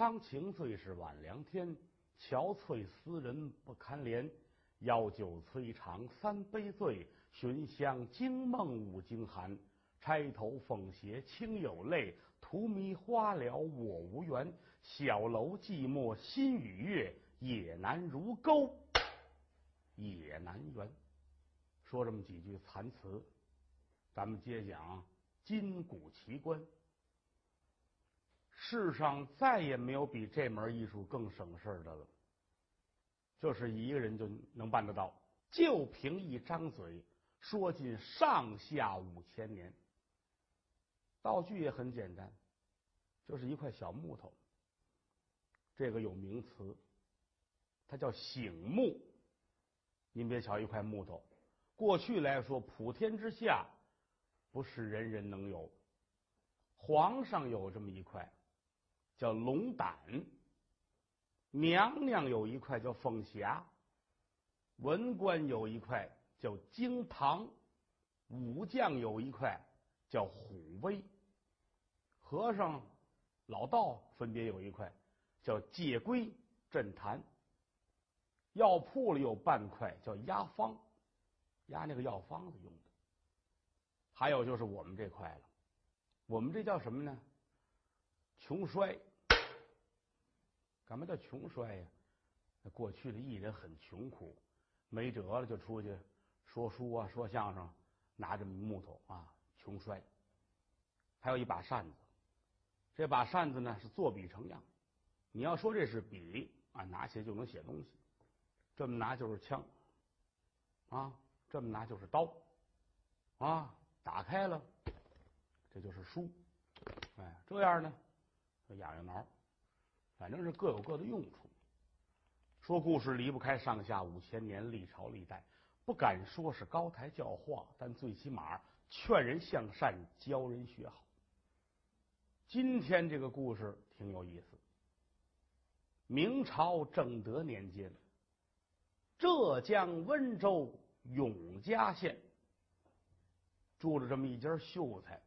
伤情最是晚凉天，憔悴思人不堪怜。邀酒摧肠三杯醉，寻香惊梦五更寒。钗头凤斜清有泪，荼蘼花了我无缘。小楼寂寞心与月，也难如钩也难圆。说这么几句残词，咱们接讲金谷奇观。世上再也没有比这门艺术更省事的了，就是一个人就能办得到，就凭一张嘴说尽上下五千年。道具也很简单，就是一块小木头，这个有名词，它叫醒木。您别瞧一块木头，过去来说，普天之下不是人人能有，皇上有这么一块。叫龙胆，娘娘有一块叫凤霞，文官有一块叫惊堂，武将有一块叫虎威，和尚、老道分别有一块叫戒龟镇坛，药铺里有半块叫压方，压那个药方子用的，还有就是我们这块了，我们这叫什么呢？穷衰。什么叫穷衰呀？那过去的艺人很穷苦，没辙了就出去说书啊，说相声，拿着木头啊，穷衰。还有一把扇子，这把扇子呢是作笔成样。你要说这是笔啊，拿起来就能写东西。这么拿就是枪啊，这么拿就是刀啊，打开了这就是书。哎，这样呢，痒痒挠。反正是各有各的用处。说故事离不开上下五千年，历朝历代，不敢说是高台教化，但最起码劝人向善，教人学好。今天这个故事挺有意思。明朝正德年间，浙江温州永嘉县住着这么一家秀才，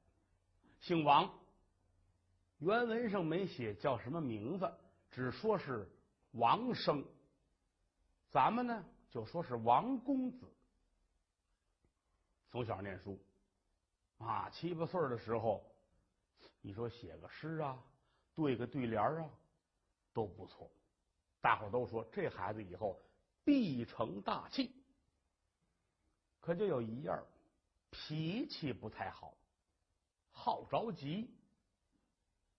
姓王。原文上没写叫什么名字。只说是王生，咱们呢就说是王公子。从小念书啊，七八岁的时候，你说写个诗啊，对个对联啊，都不错。大伙都说这孩子以后必成大器。可就有一样，脾气不太好，好着急，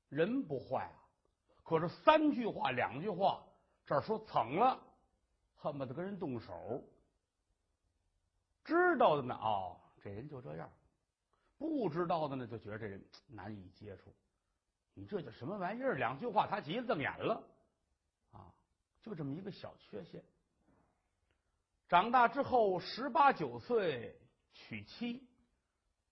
人不坏啊。可是三句话两句话，这说蹭了，恨不得跟人动手。知道的呢，哦，这人就这样；不知道的呢，就觉得这人难以接触。你这叫什么玩意儿？两句话他急得瞪眼了，啊，就这么一个小缺陷。长大之后十八九岁娶妻，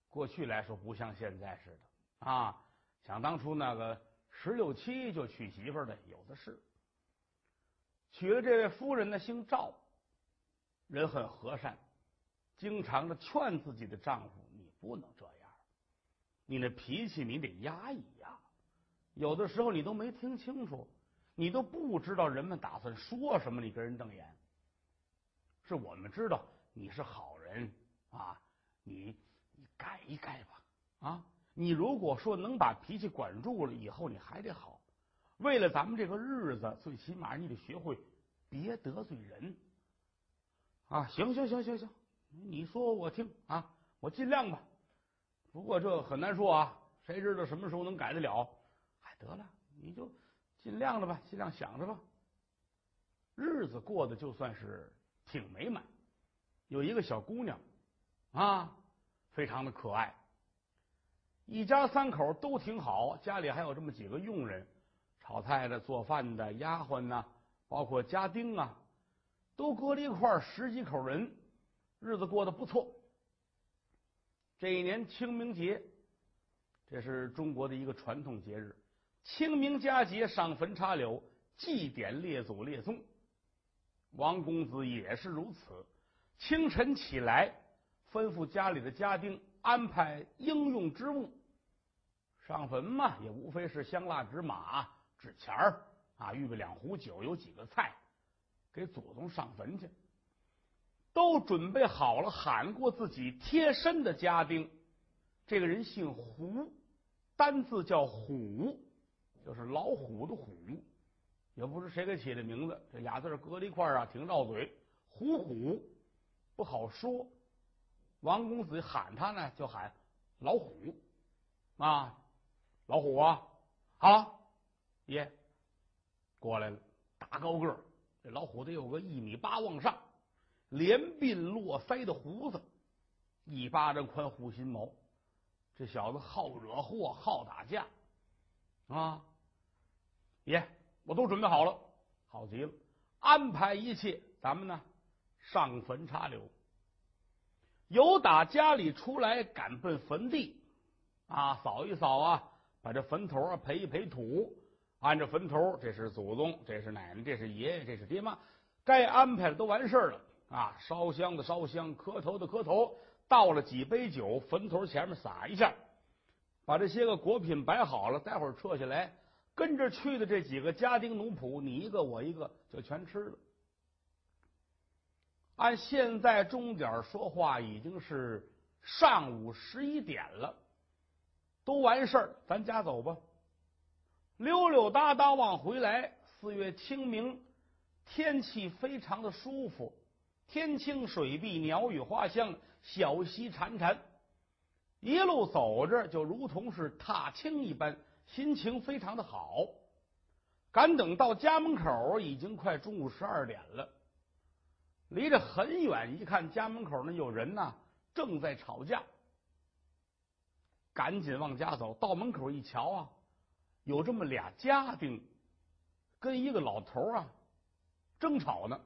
过去来说不像现在似的啊，想当初那个。十六七就娶媳妇的有的是，娶了这位夫人呢，姓赵，人很和善，经常的劝自己的丈夫：“你不能这样，你那脾气你得压一压。有的时候你都没听清楚，你都不知道人们打算说什么，你跟人瞪眼。是我们知道你是好人啊，你你改一改吧，啊。”你如果说能把脾气管住了，以后你还得好。为了咱们这个日子，最起码你得学会别得罪人。啊，行行行行行，你说我听啊，我尽量吧。不过这很难说啊，谁知道什么时候能改得了？哎，得了，你就尽量了吧，尽量想着吧。日子过得就算是挺美满。有一个小姑娘啊，非常的可爱。一家三口都挺好，家里还有这么几个佣人，炒菜的、做饭的、丫鬟呐，包括家丁啊，都搁在一块，十几口人，日子过得不错。这一年清明节，这是中国的一个传统节日，清明佳节上坟插柳，祭奠列祖列宗。王公子也是如此，清晨起来，吩咐家里的家丁。安排应用之物，上坟嘛，也无非是香蜡纸马、纸钱儿啊，预备两壶酒，有几个菜，给祖宗上坟去。都准备好了，喊过自己贴身的家丁。这个人姓胡，单字叫虎，就是老虎的虎，也不知谁给起的名字。这俩字搁在一块儿啊，挺绕嘴。虎虎不好说。王公子喊他呢，就喊老虎。啊，老虎啊，好，爷过来了，大高个儿，这老虎得有个一米八往上。连鬓络腮的胡子，一巴掌宽护心毛，这小子好惹祸，好打架。啊！爷，我都准备好了，好极了，安排一切，咱们呢上坟插柳。由打家里出来，赶奔坟地啊，扫一扫啊，把这坟头啊培一培土，按着坟头，这是祖宗，这是奶奶，这是爷爷，这是爹妈，该安排的都完事了。啊，烧香的烧香，磕头的磕头，倒了几杯酒，坟头前面撒一下，把这些个果品摆好了，待会儿撤下来，跟着去的这几个家丁奴仆，你一个我一个，就全吃了。按现在钟点说话，已经是上午十一点了，都完事儿，咱家走吧。溜溜达达往回来，四月清明，天气非常的舒服。天清水碧，鸟语花香，小溪潺潺，一路走着就如同是踏青一般，心情非常的好。赶等到家门口，已经快中午十二点了。离着很远，一看家门口那有人呢，正在吵架。赶紧往家走，到门口一瞧啊，有这么俩家丁跟一个老头啊争吵呢。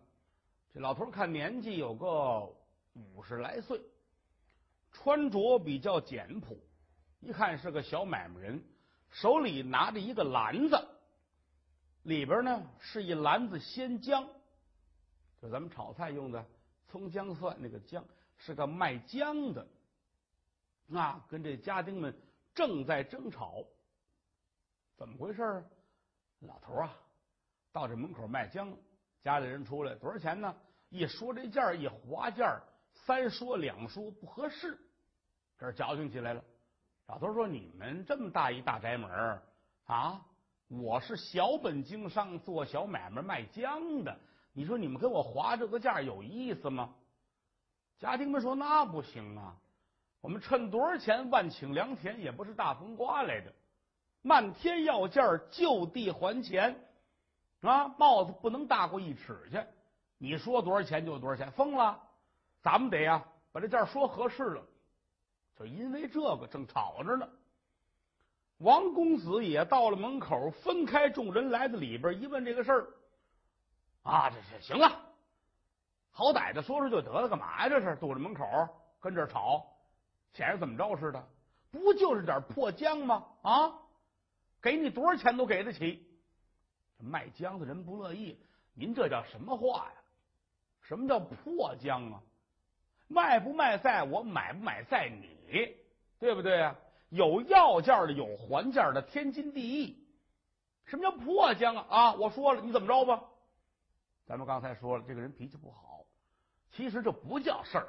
这老头看年纪有个五十来岁，穿着比较简朴，一看是个小买卖人，手里拿着一个篮子，里边呢是一篮子鲜姜，就咱们炒菜用的葱姜蒜那个姜，是个卖姜的，啊，跟这家丁们正在争吵，怎么回事？老头啊，到这门口卖姜。家里人出来多少钱呢？一说这价一划价三说两说不合适，这矫情起来了。老头说：“你们这么大一大宅门啊，我是小本经商，做小买卖卖姜的。你说你们跟我划这个价有意思吗？”家丁们说：“那不行啊，我们趁多少钱万顷良田也不是大风刮来的，漫天要价就地还钱。”啊，帽子不能大过一尺去。你说多少钱就多少钱，疯了！咱们得呀，把这价说合适了。就因为这个正吵着呢。王公子也到了门口，分开众人来到里边，一问这个事儿。啊，这这行啊，好歹的说说就得了，干嘛呀？这是堵着门口跟这吵，显然怎么着似的？不就是点破姜吗？啊，给你多少钱都给得起。卖姜的人不乐意，您这叫什么话呀？什么叫破姜啊？卖不卖在我，买不买在你，对不对呀？有要价的，有还价的，天经地义。什么叫破姜啊？啊，我说了，你怎么着吧？咱们刚才说了，这个人脾气不好，其实这不叫事儿，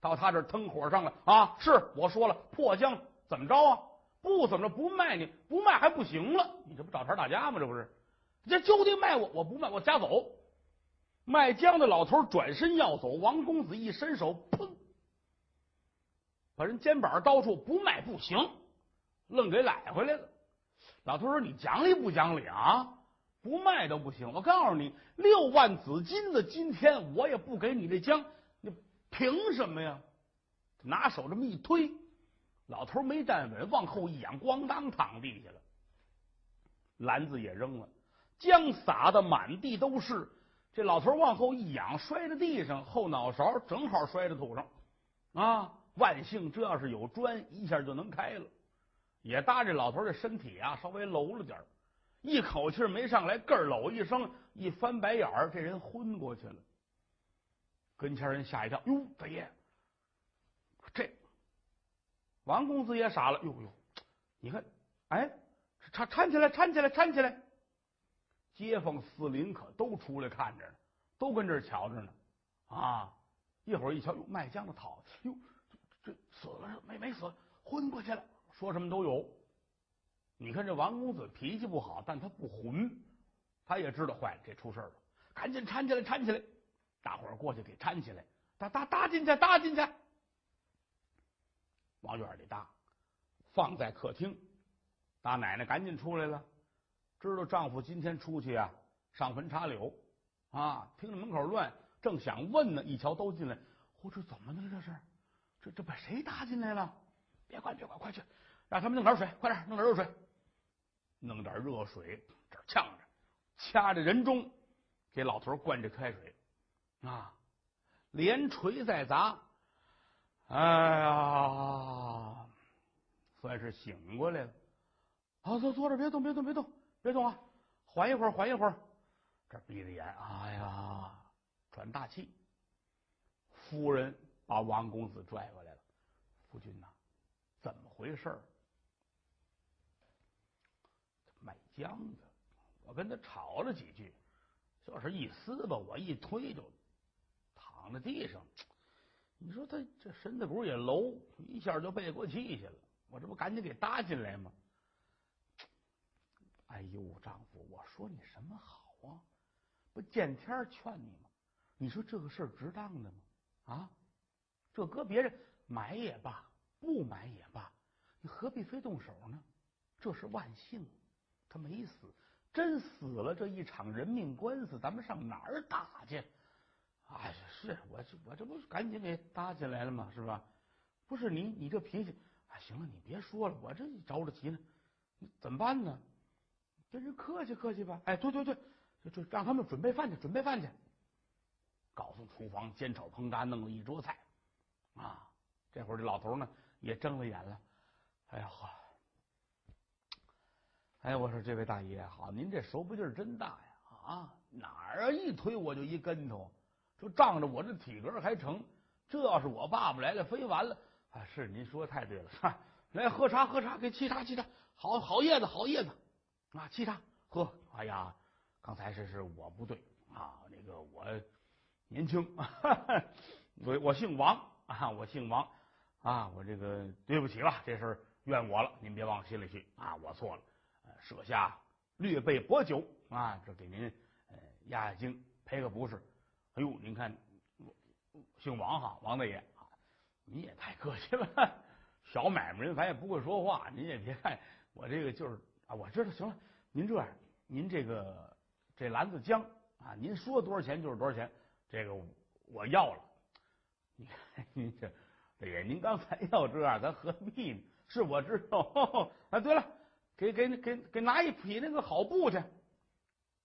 到他这儿腾火上了啊！是我说了，破姜怎么着啊？不怎么着，不卖你不卖还不行了，你这不找茬打架吗？这不是？这就得卖我，我不卖，我家走。卖姜的老头转身要走，王公子一伸手，砰，把人肩膀刀住，不卖不行，愣给揽回来了。老头说：“你讲理不讲理啊？不卖都不行。我告诉你，六万紫金子，今天我也不给你这姜，你凭什么呀？”拿手这么一推，老头没站稳，往后一仰，咣当躺地下了，篮子也扔了。姜撒的满地都是，这老头往后一仰，摔在地上，后脑勺正好摔在土上。啊，万幸这要是有砖，一下就能开了。也搭这老头的身体啊，稍微搂了点一口气没上来，咯搂一声，一翻白眼儿，这人昏过去了。跟前人吓一跳，哟，大爷，这王公子也傻了，哟哟，你看，哎，搀搀起来，搀起来，搀起来。街坊四邻可都出来看着呢，都跟这儿瞧着呢。啊，一会儿一瞧，哟，卖浆的讨，哟，这死了没没死，昏过去了，说什么都有。你看这王公子脾气不好，但他不混，他也知道坏了，这出事了，赶紧搀起来，搀起来，大伙儿过去给搀起来，搭搭搭进去，搭进去，往院里搭，放在客厅。大奶奶赶紧出来了，知道丈夫今天出去啊，上坟插柳啊，听着门口乱，正想问呢，一瞧都进来，我这怎么了？这是，这这把谁搭进来了？别管，别管，快去，让他们弄点水，快点弄点热水。弄点热水，这呛着，掐着人中，给老头灌着开水，啊，连锤再砸，哎呀，算是醒过来了。好，坐坐着，别动，别动，别动，别动啊！缓一会儿，缓一会儿。这闭着眼，哎呀，喘大气。夫人把王公子拽过来了，夫君呐，怎么回事？僵的，我跟他吵了几句，就是一撕吧，我一推就躺在地上。你说他这身子骨也柔，一下就背过气去了。我这不赶紧给搭进来吗？哎呦，丈夫，我说你什么好啊？不见天劝你吗？你说这个事儿值当的吗？啊，这搁别人买也罢，不买也罢，你何必非动手呢？这是万幸。他没死，真死了，这一场人命官司，咱们上哪儿打去？哎呀，是我这我这不是赶紧给搭进来了吗？是吧？不是你你这脾气，哎，行了，你别说了，我这着着急呢，怎么办呢？跟人客气客气吧。哎，对对对，就让他们准备饭去，准备饭去。告诉厨房煎炒烹炸，弄了一桌菜。啊，这会儿这老头呢也睁了眼了。哎呀呵。哎，我说这位大爷好，您这手不劲儿真大呀！啊，哪儿一推我就一跟头，就仗着我这体格还成。这要是我爸爸来了，非完了！啊，是您说太对了哈，来喝茶喝茶，给沏茶沏茶，好好叶子好叶子啊，沏茶喝。哎呀，刚才是是我不对啊，那个我年轻，我我姓王啊，我姓王啊，我这个对不起吧，这事儿怨我了，您别往心里去啊，我错了。舍下略备薄酒啊，这给您呃压压惊，赔个不是。哎呦，您看，姓王哈，王大爷啊，你也太客气了。小买卖人咱也不会说话，您也别看我这个就是啊，我知道行了。您这样，您这个这篮子姜啊，您说多少钱就是多少钱，这个我要了。你看您这大爷，您刚才要这样，咱何必呢？是我知道。啊，对了。给给给给拿一匹那个好布去，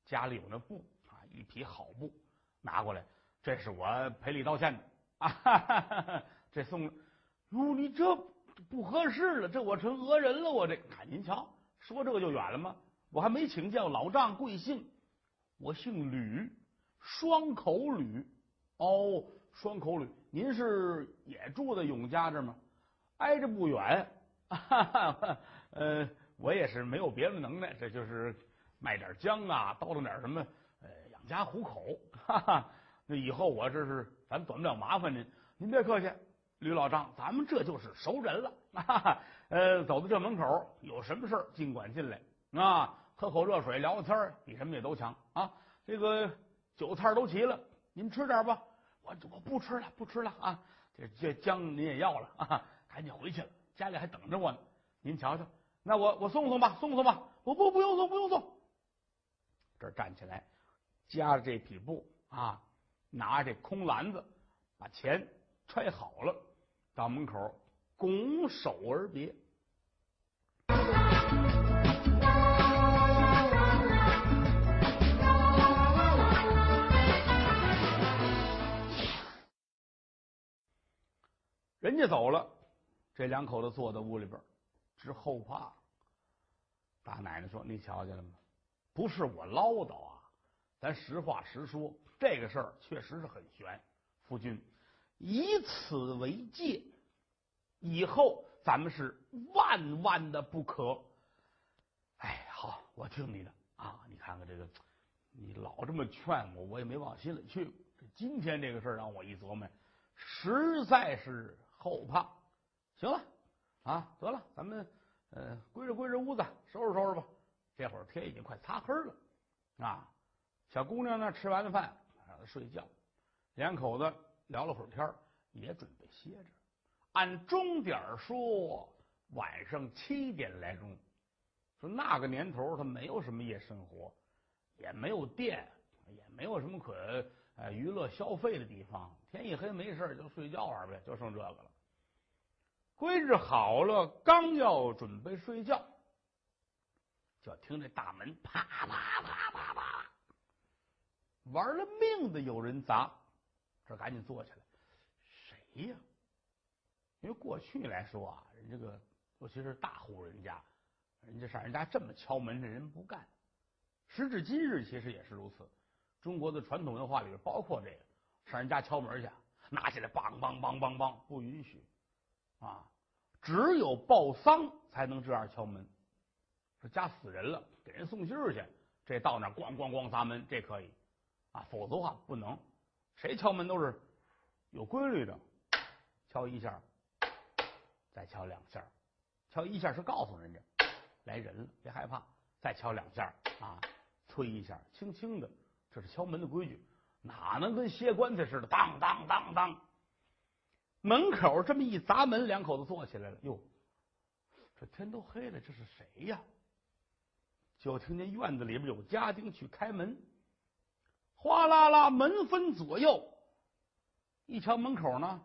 家里有那布啊，一匹好布拿过来，这是我赔礼道歉的啊哈哈，这送哟，你这不合适了，这我成讹人了，我这看您瞧，说这个就远了吗？我还没请教老丈贵姓，我姓吕，双口吕哦，双口吕，您是也住在永嘉这吗？挨着不远，哈哈，呃。我也是没有别的能耐，这就是卖点姜啊，倒腾点什么，呃，养家糊口。哈哈，那以后我这是咱短不了麻烦您，您别客气，吕老丈，咱们这就是熟人了。哈哈，呃，走到这门口，有什么事儿尽管进来啊，喝口热水，聊个天比什么也都强啊。这个酒菜都齐了，您吃点吧。我我不吃了，不吃了啊。这这姜您也要了啊，赶紧回去了，家里还等着我呢。您瞧瞧。那我我送送吧，送送吧，不不不用送，不用送。这站起来，夹着这匹布啊，拿着这空篮子，把钱揣好了，到门口拱手而别。人家走了，这两口子坐在屋里边。之后怕，大奶奶说：“你瞧见了吗？不是我唠叨啊，咱实话实说，这个事儿确实是很悬。夫君，以此为戒，以后咱们是万万的不可。哎，好，我听你的啊！你看看这个，你老这么劝我，我也没往心里去。今天这个事儿让我一琢磨，实在是后怕。行了，啊，得了，咱们呃归置归置屋子，收拾收拾吧。这会儿天已经快擦黑了啊。小姑娘呢，吃完了饭让她睡觉，两口子聊了会儿天也准备歇着。按钟点说，晚上七点来钟。说那个年头，他没有什么夜生活，也没有电，也没有什么可呃娱乐消费的地方。天一黑没事就睡觉玩呗，就剩这个了。归置好了，刚要准备睡觉，就听这大门啪啪啪啪啪，玩了命的有人砸，这赶紧坐起来。谁呀？因为过去来说啊，人这个尤其是大户人家。人家上人家这么敲门，这人不干。时至今日，其实也是如此。中国的传统文化里边包括这个，上人家敲门去，拿起来梆梆梆梆梆，不允许啊！只有报丧才能这样敲门。说家死人了，给人送信去，这到那咣咣咣砸门，这可以啊。否则话不能。谁敲门都是有规律的，敲一下，再敲两下，敲一下是告诉人家。来人了，别害怕，再敲两下啊，催一下，轻轻的，这是敲门的规矩，哪能跟歇棺材似的？当当当当，门口这么一砸门，两口子坐起来了。哟，这天都黑了，这是谁呀？就听见院子里边有家丁去开门，哗啦啦，门分左右，一瞧门口呢，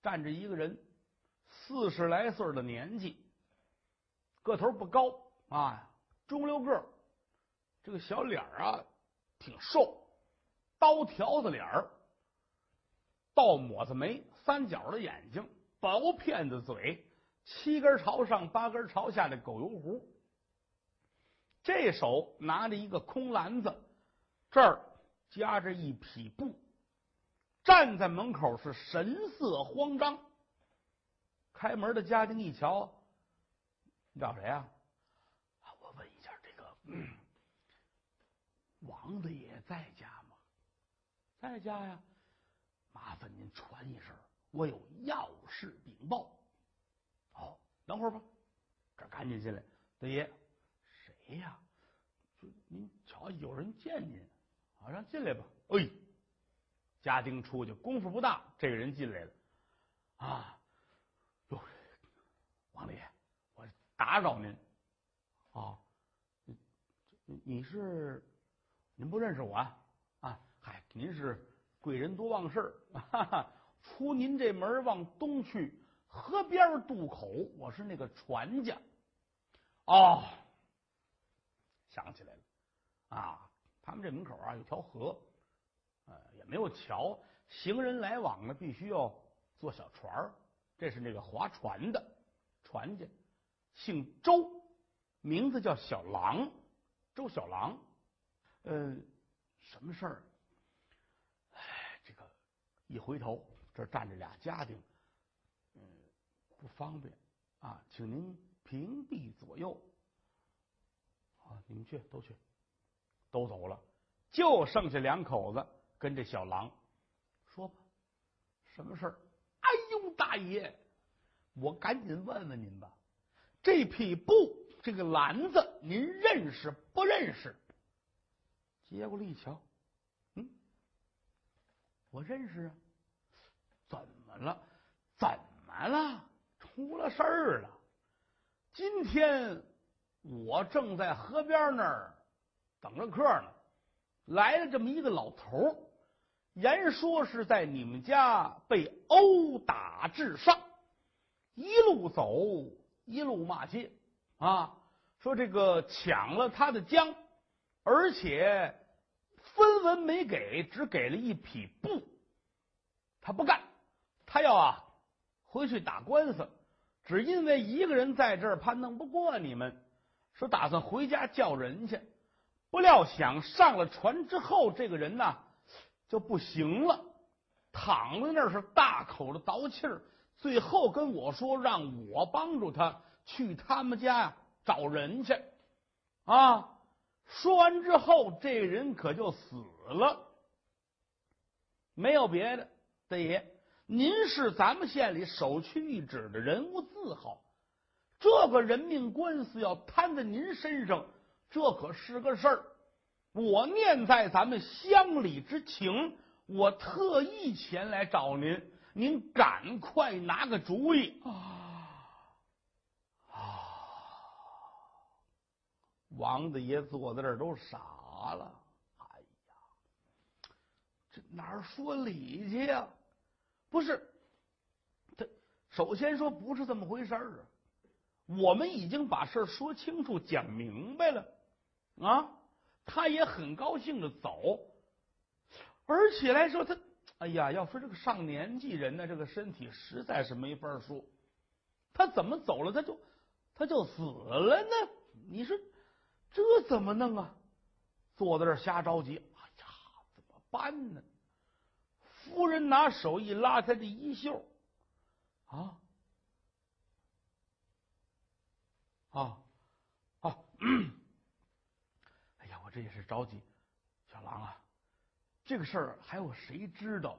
站着一个人，四十来岁的年纪。个头不高啊，中溜个这个小脸啊挺瘦，刀条子脸儿，倒抹子眉，三角的眼睛，薄片子嘴，七根朝上，八根朝下的狗油壶。这手拿着一个空篮子，这儿夹着一匹布，站在门口是神色慌张。开门的家丁一瞧。你找谁呀？我问一下，这个王大爷在家吗？在家呀。麻烦您传一声，我有要事禀报。好，等会儿吧。这赶紧进来，大爷，谁呀？您瞧，有人见您，啊，让进来吧。哎，家丁出去，功夫不大，这个人进来了。啊，哟，王大爷。打扰您，啊，你你是您不认识我啊？啊，嗨，您是贵人多忘事儿，出您这门往东去，河边渡口，我是那个船家。哦，想起来了，啊，他们这门口啊有条河，呃，也没有桥，行人来往呢必须要坐小船儿，这是那个划船的船家。姓周，名字叫小郎，周小郎。呃，什么事儿？哎，这个一回头，这站着俩家丁，嗯，不方便啊，请您屏蔽左右。啊，你们去，都去，都走了，就剩下两口子跟这小狼说吧，什么事儿？哎呦，大爷，我赶紧问问您吧。这匹布，这个篮子，您认识不认识？接过来一瞧，嗯，我认识啊。怎么了？怎么了？出了事儿了。今天我正在河边那儿等着客呢，来了这么一个老头言说是在你们家被殴打致伤，一路走。一路骂街啊！说这个抢了他的姜，而且分文没给，只给了一匹布。他不干，他要啊回去打官司。只因为一个人在这儿，怕弄不过你们，说打算回家叫人去。不料想上了船之后，这个人呢就不行了，躺在那儿是大口的倒气儿。最后跟我说，让我帮助他去他们家呀找人去，啊，说完之后，这人可就死了。没有别的，大爷，您是咱们县里首屈一指的人物字号，这个人命官司要摊在您身上，这可是个事儿。我念在咱们乡里之情，我特意前来找您，您赶快拿个主意啊！啊！王大爷坐在这儿都傻了。哎呀，这哪儿说理去呀？不是，他首先说不是这么回事儿啊。我们已经把事儿说清楚、讲明白了啊。他也很高兴的走，而且来说他，哎呀，要说这个上年纪人呢，这个身体实在是没法说。他怎么走了，他就他就死了呢？你说这怎么弄啊？坐在这儿瞎着急。哎呀，怎么办呢？夫人拿手一拉他的衣袖，啊啊啊！哎呀，我这也是着急，小郎啊，这个事儿还有谁知道？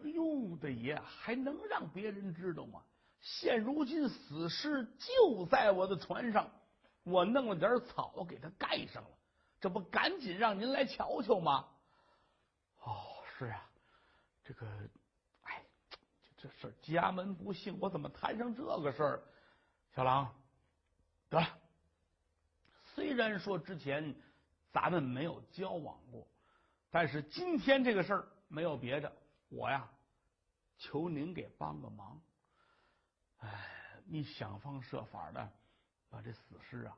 哎呦，大爷，还能让别人知道吗？现如今死尸就在我的船上，我弄了点草给他盖上了，这不赶紧让您来瞧瞧吗？哦，是啊，这个，哎，这事家门不幸，我怎么摊上这个事儿？小郎，得了，虽然说之前。咱们没有交往过，但是今天这个事儿没有别的，我呀，求您给帮个忙。哎，你想方设法的把这死尸啊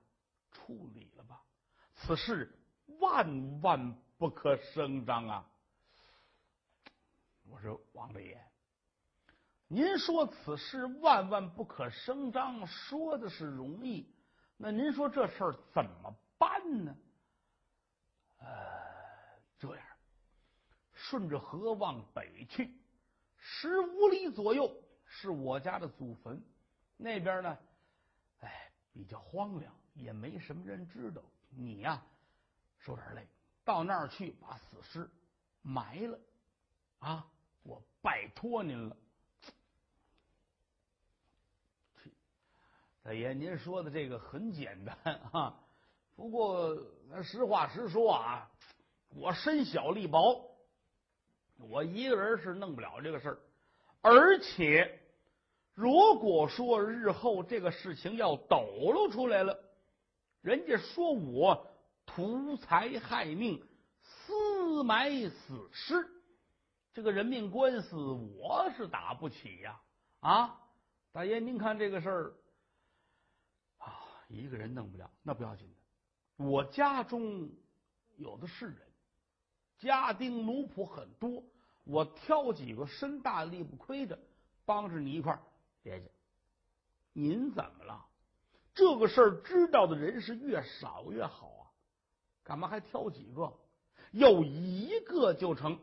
处理了吧，此事万万不可声张啊！我说王大爷，您说此事万万不可声张，说的是容易，那您说这事儿怎么办呢？呃，这样，顺着河往北去，十五里左右是我家的祖坟。那边呢，哎，比较荒凉，也没什么人知道。你呀，受点累，到那儿去把死尸埋了啊！拜托您了。大爷，您说的这个很简单啊。不过，实话实说啊，我身小力薄，我一个人是弄不了这个事儿。而且，如果说日后这个事情要抖露出来了，人家说我图财害命、私埋死尸，这个人命官司我是打不起呀！啊，大爷，您看这个事儿啊，一个人弄不了，那不要紧的。我家中有的是人，家丁奴仆很多，我挑几个身大力不亏的，帮着你一块儿。别介，您怎么了？这个事儿知道的人是越少越好啊！干嘛还挑几个？有一个就成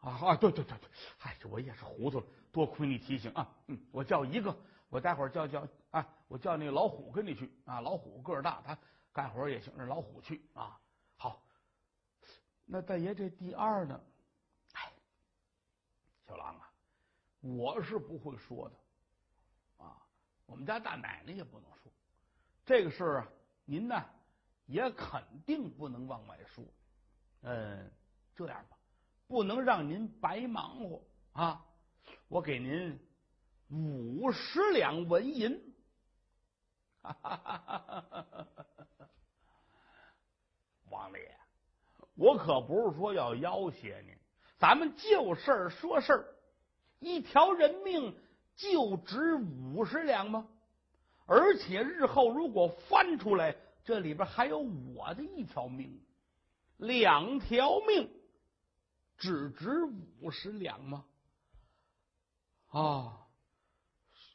啊啊！对对对对，哎，我也是糊涂了，多亏你提醒啊！嗯，我叫一个，我待会儿叫叫啊，我叫那个老虎跟你去啊，老虎个儿大，他。干活也行，让老虎去啊！好，那大爷这第二呢？哎，小狼啊，我是不会说的啊。我们家大奶奶也不能说这个事儿啊。您呢也肯定不能往外说。嗯，这样吧，不能让您白忙活啊。我给您五十两纹银。哈哈哈哈哈哈！王爷，我可不是说要要挟您，咱们就事儿说事儿，一条人命就值五十两吗？而且日后如果翻出来，这里边还有我的一条命，两条命只值五十两吗？啊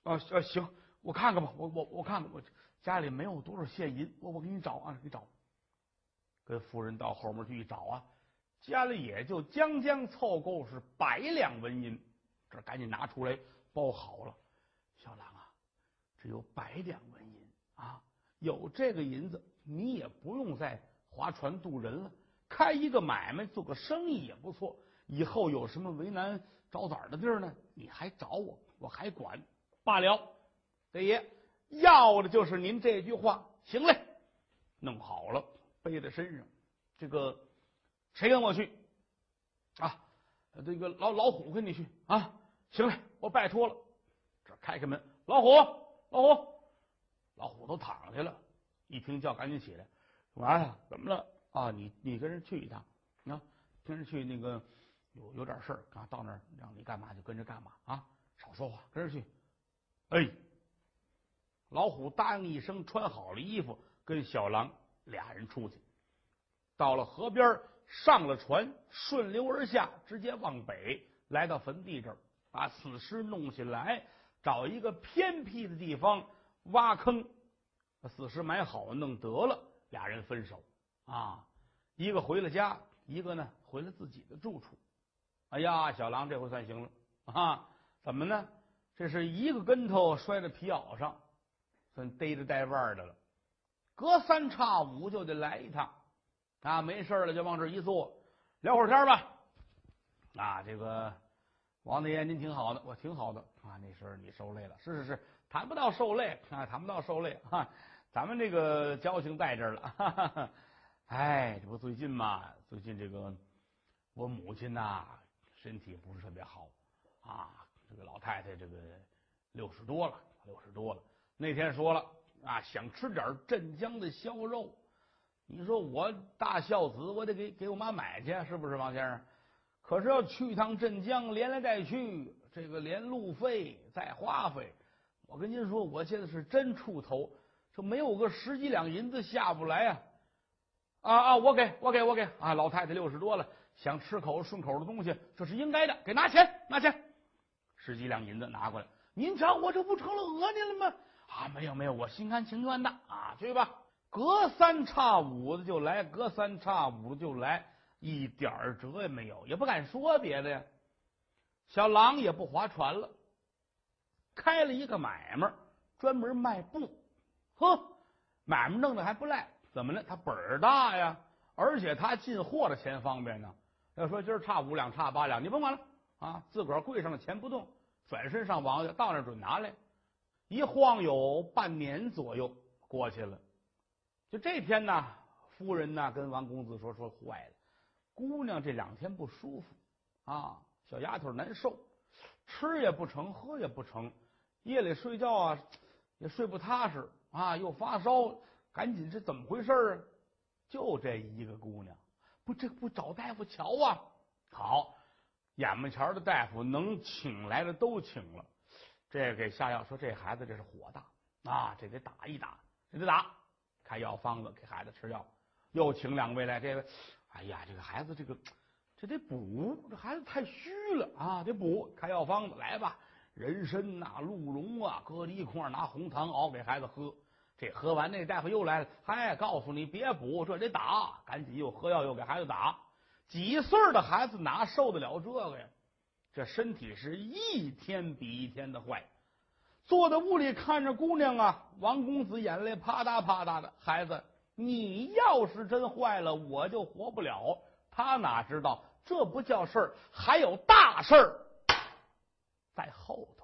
啊啊！行，我看看吧，我我我看看，我家里没有多少现银，我我给你找啊，给你找。跟夫人到后面去一找啊，家里也就将将凑够是百两纹银，这赶紧拿出来包好了。小郎啊，只有百两纹银啊，有这个银子，你也不用再划船渡人了，开一个买卖，做个生意也不错。以后有什么为难找枣的地儿呢？你还找我，我还管罢了。大爷要的就是您这句话。行嘞，弄好了，背在身上。这个谁跟我去？啊，这个老老虎跟你去啊。行嘞，我拜托了。这开开门，老虎，老虎，老虎都躺下了。一听叫，赶紧起来。干嘛呀？怎么了？啊，你你跟人去一趟啊，跟人去那个有有点事儿啊，到那儿让你干嘛就跟着干嘛啊，少说话，跟着去。哎，老虎答应一声，穿好了衣服，跟小狼俩人出去，到了河边，上了船，顺流而下，直接往北，来到坟地这儿，把死尸弄下来，找一个偏僻的地方挖坑，把死尸埋好，弄得了。俩人分手啊，一个回了家，一个呢回了自己的住处。哎呀，小狼这回算行了啊！怎么呢？这是一个跟头摔在皮袄上，算逮着带腕的了。隔三差五就得来一趟啊，没事了就往这一坐，聊会儿天吧。啊，这个王大爷您挺好的，我挺好的啊。那时候你受累了，是是是，谈不到受累啊，谈不到受累啊。咱们这个交情在这儿了，哎，这不最近嘛？最近这个我母亲呐，身体不是特别好啊。这个老太太这个六十多了，六十多了。那天说了啊，想吃点镇江的烧肉。你说我大孝子，我得给给我妈买去，是不是王先生？可是要去一趟镇江，连来带去，这个连路费再花费，我跟您说，我现在是真出头。这没有个十几两银子下不来呀！啊啊，我给我给我给啊！老太太六十多了，想吃口顺口的东西，这是应该的。给拿钱，拿钱，十几两银子拿过来。您瞧，我这不成了讹您了吗？啊，没有没有，我心甘情愿的啊，去吧。隔三差五的就来，隔三差五的就来，一点辙也没有，也不敢说别的呀。小狼也不划船了，开了一个买卖，专门卖布。呵，买卖弄得还不赖，怎么呢？他本儿大呀，而且他进货的钱方便呢。要说今儿差五两，差八两，你甭管了啊，自个儿柜上的钱不动，转身上王家，到那准拿来。一晃有半年左右过去了，就这天呢，夫人呢跟王公子说：“说坏了，姑娘这两天不舒服啊，小丫头难受，吃也不成，喝也不成，夜里睡觉啊也睡不踏实。”啊，又发烧，赶紧，这怎么回事啊？就这一个姑娘，不，这不找大夫瞧啊？好，眼巴前的大夫能请来的都请了，这给下药，说这孩子这是火大啊，这得打一打，这得打，开药方子给孩子吃药。又请两位来，这位，哎呀，这个孩子这个这得补，这孩子太虚了啊，得补，开药方子来吧。人参呐，鹿茸啊，搁在一块拿红糖熬给孩子喝。这喝完，那大夫又来了，嗨，告诉你别补，这得打，赶紧又喝药又给孩子打。几岁的孩子哪受得了这个呀？这身体是一天比一天的坏。坐在屋里看着姑娘啊，王公子眼泪啪嗒啪嗒的。孩子，你要是真坏了，我就活不了。他哪知道这不叫事儿，还有大事儿。在后头。